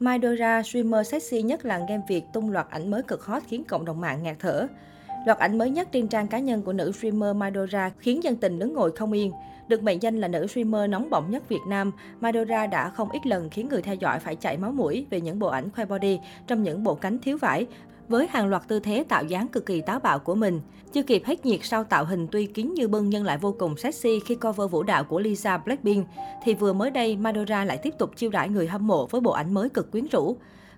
Maidora, streamer sexy nhất làng game Việt tung loạt ảnh mới cực hot khiến cộng đồng mạng ngạt thở. Loạt ảnh mới nhất trên trang cá nhân của nữ streamer Maidora khiến dân tình đứng ngồi không yên. Được mệnh danh là nữ streamer nóng bỏng nhất Việt Nam, Maidora đã không ít lần khiến người theo dõi phải chảy máu mũi về những bộ ảnh khoe body trong những bộ cánh thiếu vải, với hàng loạt tư thế tạo dáng cực kỳ táo bạo của mình. Chưa kịp hết nhiệt sau tạo hình tuy kín như bưng nhưng lại vô cùng sexy khi cover vũ đạo của Lisa Blackpink, thì vừa mới đây Madonna lại tiếp tục chiêu đãi người hâm mộ với bộ ảnh mới cực quyến rũ.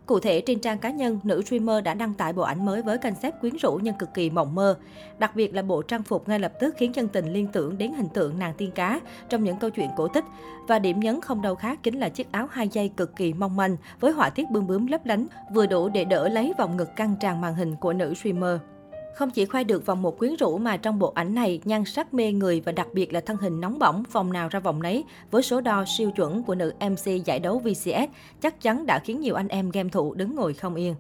Cụ thể, trên trang cá nhân, nữ streamer đã đăng tải bộ ảnh mới với concept quyến rũ nhưng cực kỳ mộng mơ. Đặc biệt là bộ trang phục ngay lập tức khiến chân tình liên tưởng đến hình tượng nàng tiên cá trong những câu chuyện cổ tích. Và điểm nhấn không đâu khác chính là chiếc áo hai dây cực kỳ mong manh với họa tiết bươm bướm lấp lánh, vừa đủ để đỡ lấy vòng ngực căng tràn màn hình của nữ streamer. Không chỉ khoe được vòng một quyến rũ mà trong bộ ảnh này, nhan sắc mê người và đặc biệt là thân hình nóng bỏng, vòng nào ra vòng nấy, với số đo siêu chuẩn của nữ MC giải đấu VCS, chắc chắn đã khiến nhiều anh em game thủ đứng ngồi không yên.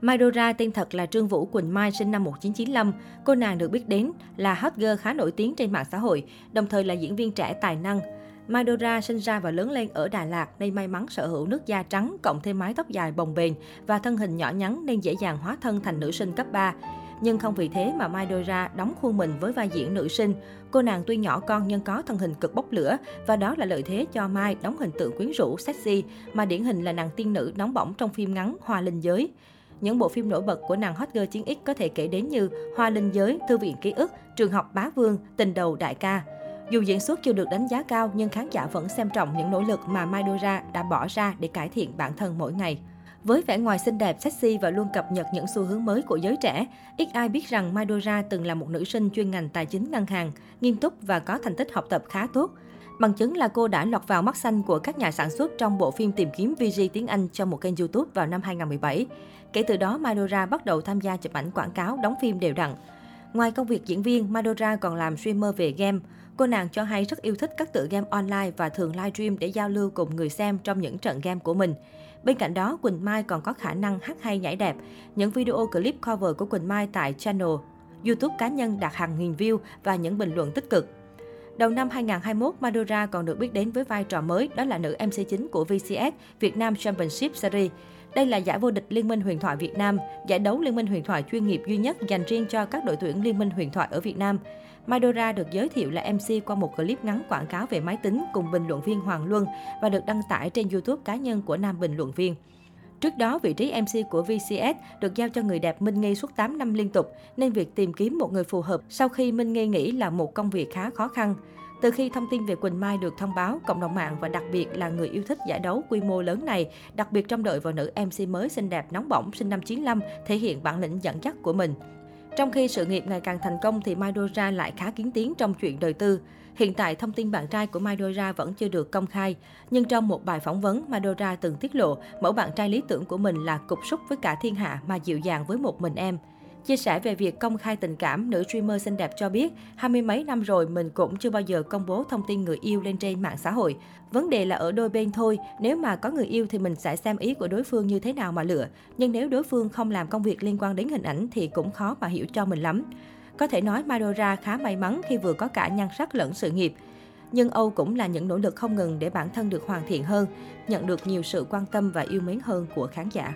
Maidora tên thật là Trương Vũ Quỳnh Mai sinh năm 1995. Cô nàng được biết đến là hot girl khá nổi tiếng trên mạng xã hội, đồng thời là diễn viên trẻ tài năng. Maidora sinh ra và lớn lên ở Đà Lạt nên may mắn sở hữu nước da trắng cộng thêm mái tóc dài bồng bềnh và thân hình nhỏ nhắn nên dễ dàng hóa thân thành nữ sinh cấp 3. Nhưng không vì thế mà Mai Dora đóng khuôn mình với vai diễn nữ sinh. Cô nàng tuy nhỏ con nhưng có thân hình cực bốc lửa và đó là lợi thế cho Mai đóng hình tượng quyến rũ, sexy mà điển hình là nàng tiên nữ nóng bỏng trong phim ngắn Hoa Linh Giới. Những bộ phim nổi bật của nàng hot girl chiến X có thể kể đến như Hoa Linh Giới, Thư viện ký ức, Trường học Bá Vương, Tình đầu đại ca. Dù diễn xuất chưa được đánh giá cao nhưng khán giả vẫn xem trọng những nỗ lực mà Mai Dora đã bỏ ra để cải thiện bản thân mỗi ngày. Với vẻ ngoài xinh đẹp, sexy và luôn cập nhật những xu hướng mới của giới trẻ, ít ai biết rằng Madora từng là một nữ sinh chuyên ngành tài chính ngân hàng, nghiêm túc và có thành tích học tập khá tốt. Bằng chứng là cô đã lọt vào mắt xanh của các nhà sản xuất trong bộ phim tìm kiếm VG tiếng Anh cho một kênh YouTube vào năm 2017. Kể từ đó, Madora bắt đầu tham gia chụp ảnh quảng cáo, đóng phim đều đặn. Ngoài công việc diễn viên, Madora còn làm streamer về game. Cô nàng cho hay rất yêu thích các tựa game online và thường livestream để giao lưu cùng người xem trong những trận game của mình. Bên cạnh đó, Quỳnh Mai còn có khả năng hát hay nhảy đẹp. Những video clip cover của Quỳnh Mai tại channel YouTube cá nhân đạt hàng nghìn view và những bình luận tích cực. Đầu năm 2021, Madura còn được biết đến với vai trò mới, đó là nữ MC chính của VCS Việt Nam Championship Series. Đây là giải vô địch Liên minh huyền thoại Việt Nam, giải đấu Liên minh huyền thoại chuyên nghiệp duy nhất dành riêng cho các đội tuyển Liên minh huyền thoại ở Việt Nam. Madora được giới thiệu là MC qua một clip ngắn quảng cáo về máy tính cùng bình luận viên Hoàng Luân và được đăng tải trên YouTube cá nhân của nam bình luận viên. Trước đó, vị trí MC của VCS được giao cho người đẹp Minh Nghi suốt 8 năm liên tục, nên việc tìm kiếm một người phù hợp sau khi Minh Nghi nghĩ là một công việc khá khó khăn. Từ khi thông tin về Quỳnh Mai được thông báo, cộng đồng mạng và đặc biệt là người yêu thích giải đấu quy mô lớn này, đặc biệt trong đợi vào nữ MC mới xinh đẹp nóng bỏng sinh năm 95 thể hiện bản lĩnh dẫn dắt của mình. Trong khi sự nghiệp ngày càng thành công thì Mai Dora lại khá kiến tiếng trong chuyện đời tư. Hiện tại, thông tin bạn trai của Mai Dora vẫn chưa được công khai. Nhưng trong một bài phỏng vấn, Mai Dora từng tiết lộ mẫu bạn trai lý tưởng của mình là cục súc với cả thiên hạ mà dịu dàng với một mình em. Chia sẻ về việc công khai tình cảm, nữ streamer xinh đẹp cho biết, hai mươi mấy năm rồi mình cũng chưa bao giờ công bố thông tin người yêu lên trên mạng xã hội. Vấn đề là ở đôi bên thôi, nếu mà có người yêu thì mình sẽ xem ý của đối phương như thế nào mà lựa. Nhưng nếu đối phương không làm công việc liên quan đến hình ảnh thì cũng khó mà hiểu cho mình lắm. Có thể nói Madora khá may mắn khi vừa có cả nhan sắc lẫn sự nghiệp. Nhưng Âu cũng là những nỗ lực không ngừng để bản thân được hoàn thiện hơn, nhận được nhiều sự quan tâm và yêu mến hơn của khán giả.